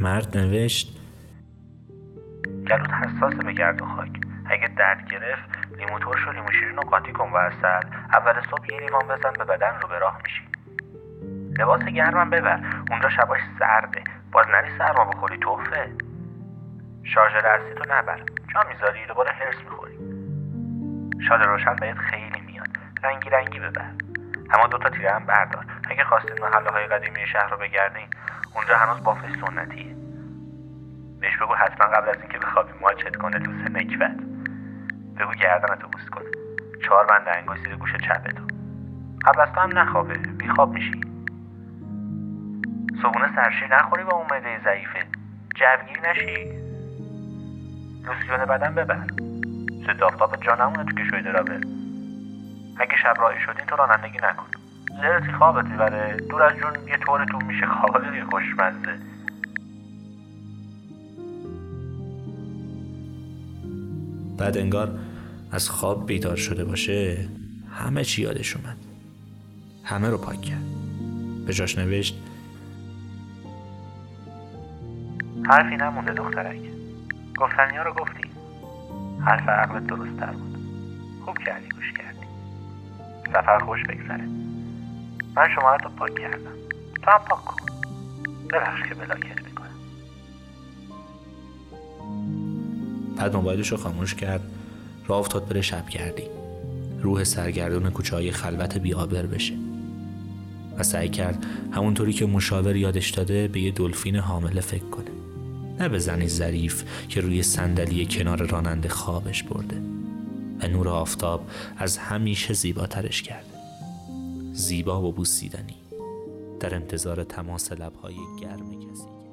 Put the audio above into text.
مرد نوشت. گلوت حساسه به گرد و خاک. اگه درد گرفت لیمو ترش و لیمو شیرین و قاطی کن وسط. اول صبح یه لیوان بزن به بدن رو به راه میشی. لباس گرمم ببر. اونجا شباش سرده. باز نری سرما بخوری تحفه. شارژر اصلی تو نبر. جا می‌ذاری دوباره هرس می‌خوری. شاد روشن بهت خیلی میاد. رنگی رنگی ببر. اما دوتا تیره هم بردار. اگه خواستین محله های قدیمی شهر رو بگردین اونجا هنوز بافه سنتیه. بهش بگو حتما قبل از اینکه بخوابی ماچت کنه تو سه نکبت بگو گردنتو بوست کنه چهار بند انگشت گوش چپتو قبل از تو هم نخوابه. بیخواب میشی. صبونه سرشیر نخوری با اون ضعیفه. جوگیر نشی. لوسیون بدن ببر. ضد آفتاب جا نمونه تو کشوی درابه. اگه شب راهی شدین تو رانندگی نکن. زرتی خوابت می‌بره. دور از جون یه طورتون میشه خوابه. خوشمزه. بعد انگار از خواب بیدار شده باشه همه چی یادش اومد. همه رو پاک کرد. به جاش نوشت حرفی نمونده دخترک. گفتنی ها رو گفتی. حرف عقلت درست تر بود. خوب کردی گوش کردی. سفر خوش بگذره. من شما تو پاک کردم. تو هم پاک کن. ببخش که بلاکت می‌کنم. بعد موبایلش رو خاموش کرد. راه افتاد بره شب کردی روح سرگردون کوچه های خلوت بیابر بشه. و سعی کرد همونطوری که مشاور یادش داده به یه دلفین حامله فکر کنه. نه به زنی ظریف که روی صندلی کنار راننده خوابش برده. و نور آفتاب از همیشه زیباترش کرده. زیبا و بوسیدنی. در انتظار تماس لبهای گرم کسی